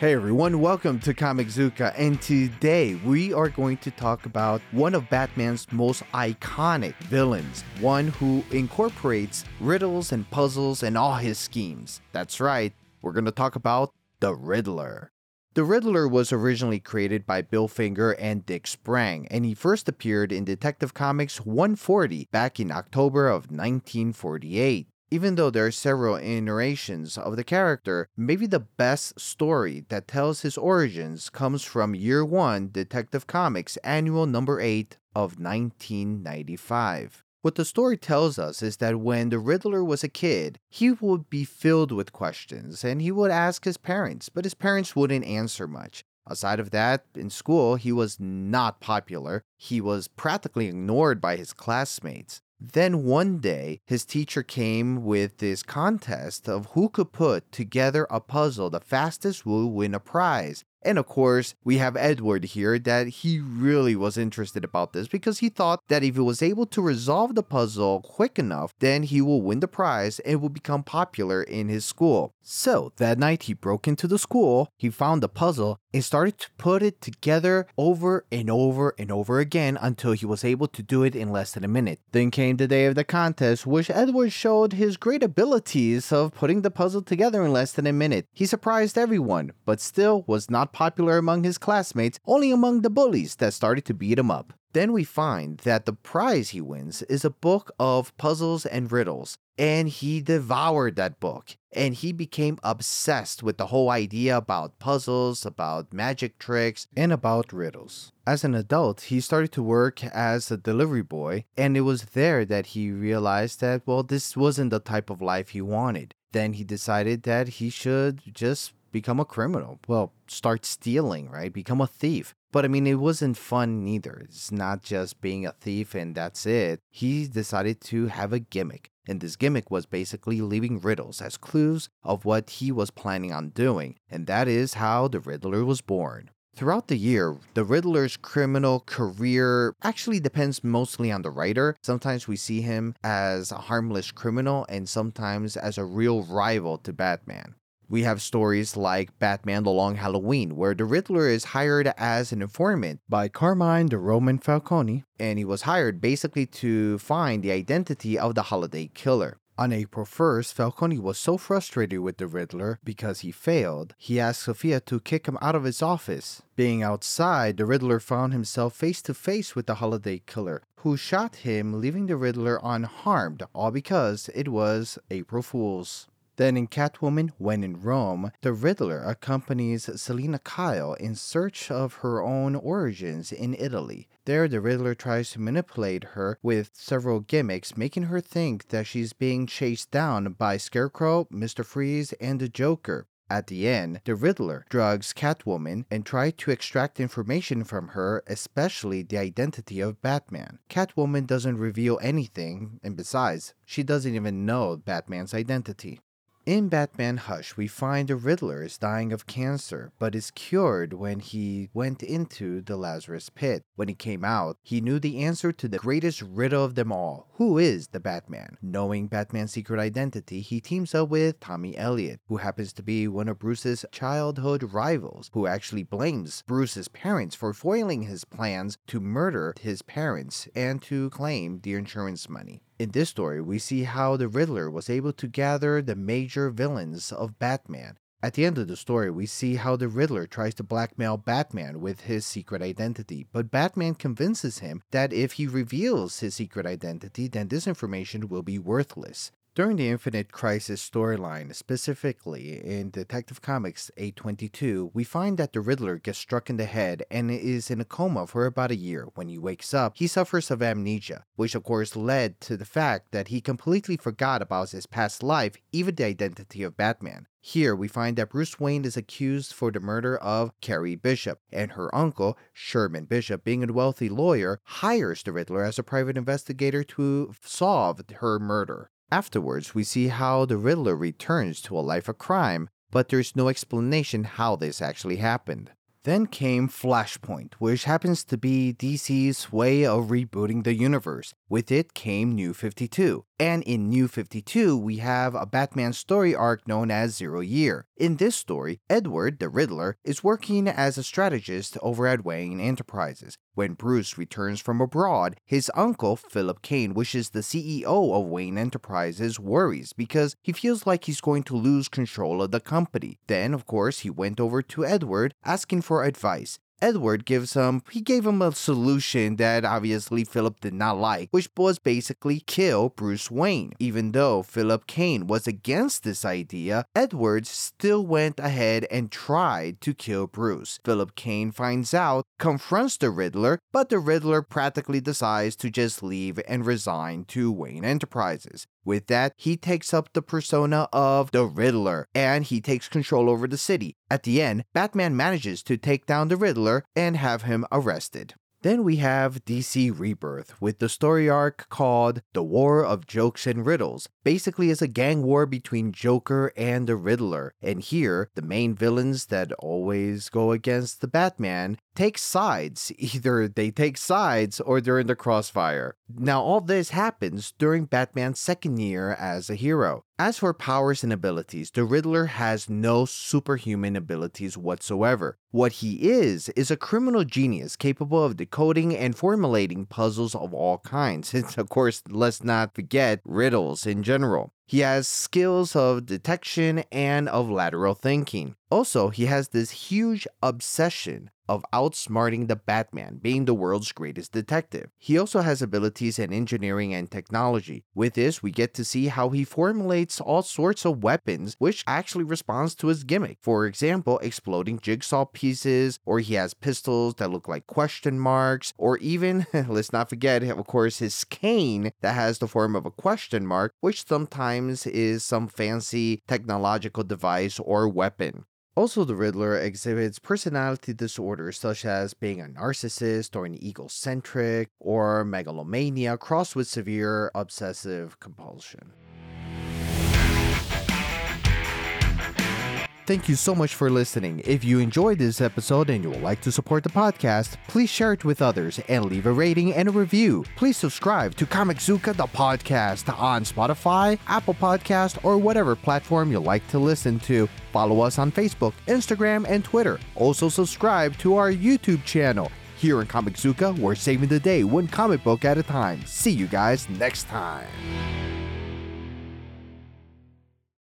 Hey everyone, welcome to Comic Zuka, and today we are going to talk about one of Batman's most iconic villains, one who incorporates riddles and puzzles in all his schemes. That's right, we're going to talk about the Riddler. The Riddler was originally created by Bill Finger and Dick Sprang, and he first appeared in Detective Comics 140 back in October of 1948. Even though there are several iterations of the character, maybe the best story that tells his origins comes from Year 1 Detective Comics Annual Number 8 of 1995. What the story tells us is that when the Riddler was a kid, he would be filled with questions and he would ask his parents, but his parents wouldn't answer much. Aside of that, in school, he was not popular. He was practically ignored by his classmates. Then one day, his teacher came with this contest of who could put together a puzzle the fastest will win a prize. And of course, we have Edward here that he really was interested about this because he thought that if he was able to resolve the puzzle quick enough, then he will win the prize and will become popular in his school. So that night he broke into the school, he found the puzzle and started to put it together over and over and over again until he was able to do it in less than a minute. Then came the day of the contest, which Edward showed his great abilities of putting the puzzle together in less than a minute. He surprised everyone, but still was not popular among his classmates, only among the bullies that started to beat him up. Then we find that the prize he wins is a book of puzzles and riddles, and he devoured that book. And he became obsessed with the whole idea about puzzles, about magic tricks, and about riddles. As an adult, he started to work as a delivery boy, and it was there that he realized that, well, this wasn't the type of life he wanted. Then he decided that he should just become a criminal. Well, start stealing, right? Become a thief. But I mean, it wasn't fun neither. It's not just being a thief and that's it. He decided to have a gimmick. And this gimmick was basically leaving riddles as clues of what he was planning on doing. And that is how the Riddler was born. Throughout the year, the Riddler's criminal career actually depends mostly on the writer. Sometimes we see him as a harmless criminal, and sometimes as a real rival to Batman. We have stories like Batman The Long Halloween, where the Riddler is hired as an informant by Carmine the Roman Falcone, and he was hired basically to find the identity of the holiday killer. On April 1st, Falcone was so frustrated with the Riddler because he failed, he asked Sofia to kick him out of his office. Being outside, the Riddler found himself face to face with the holiday killer, who shot him, leaving the Riddler unharmed, all because it was April Fool's. Then in Catwoman When in Rome, the Riddler accompanies Selina Kyle in search of her own origins in Italy. There, the Riddler tries to manipulate her with several gimmicks, making her think that she's being chased down by Scarecrow, Mr. Freeze, and the Joker. At the end, the Riddler drugs Catwoman and tries to extract information from her, especially the identity of Batman. Catwoman doesn't reveal anything, and besides, she doesn't even know Batman's identity. In Batman Hush, we find the Riddler is dying of cancer, but is cured when he went into the Lazarus pit. When he came out, he knew the answer to the greatest riddle of them all who is the Batman? Knowing Batman's secret identity, he teams up with Tommy Elliot, who happens to be one of Bruce's childhood rivals, who actually blames Bruce's parents for foiling his plans to murder his parents and to claim the insurance money. In this story, we see how the Riddler was able to gather the major villains of Batman. At the end of the story, we see how the Riddler tries to blackmail Batman with his secret identity, but Batman convinces him that if he reveals his secret identity, then this information will be worthless. During the Infinite Crisis storyline, specifically in Detective Comics 822, we find that the Riddler gets struck in the head and is in a coma for about a year. When he wakes up, he suffers of amnesia, which of course led to the fact that he completely forgot about his past life, even the identity of Batman. Here, we find that Bruce Wayne is accused for the murder of Carrie Bishop, and her uncle, Sherman Bishop, being a wealthy lawyer, hires the Riddler as a private investigator to solve her murder. Afterwards, we see how the Riddler returns to a life of crime, but there's no explanation how this actually happened. Then came Flashpoint, which happens to be DC's way of rebooting the universe. With it came New 52. And in New 52, we have a Batman story arc known as Zero Year. In this story, Edward, the Riddler, is working as a strategist over at Wayne Enterprises. When Bruce returns from abroad, his uncle, Philip Kane, wishes the CEO of Wayne Enterprises worries because he feels like he's going to lose control of the company. Then, of course, he went over to Edward asking for advice. Edward gives him, he gave him a solution that obviously Philip did not like, which was basically kill Bruce Wayne. Even though Philip Kane was against this idea, Edward still went ahead and tried to kill Bruce. Philip Kane finds out, confronts the Riddler, but the Riddler practically decides to just leave and resign to Wayne Enterprises. With that, he takes up the persona of the Riddler and he takes control over the city. At the end, Batman manages to take down the Riddler and have him arrested. Then we have DC Rebirth with the story arc called The War of Jokes and Riddles. Basically, it's a gang war between Joker and the Riddler. And here, the main villains that always go against the Batman take sides. Either they take sides or they're in the crossfire. Now, all this happens during Batman's second year as a hero. As for powers and abilities, the Riddler has no superhuman abilities whatsoever. What he is, is a criminal genius capable of decoding and formulating puzzles of all kinds. And of course, let's not forget riddles in general. He has skills of detection and of lateral thinking. Also, he has this huge obsession of outsmarting the Batman, being the world's greatest detective. He also has abilities in engineering and technology. With this, we get to see how he formulates all sorts of weapons, which actually responds to his gimmick. For example, exploding jigsaw pieces, or he has pistols that look like question marks, or even, let's not forget, of course, his cane that has the form of a question mark, which sometimes is some fancy technological device or weapon. Also, the Riddler exhibits personality disorders such as being a narcissist or an egocentric or megalomania crossed with severe obsessive compulsion. Thank you so much for listening. If you enjoyed this episode and you would like to support the podcast, please share it with others and leave a rating and a review. Please subscribe to Comiczuka the podcast on Spotify, Apple Podcast, or whatever platform you like to listen to. Follow us on Facebook, Instagram, and Twitter. Also subscribe to our YouTube channel. Here in Comiczuka, we're saving the day one comic book at a time. See you guys next time.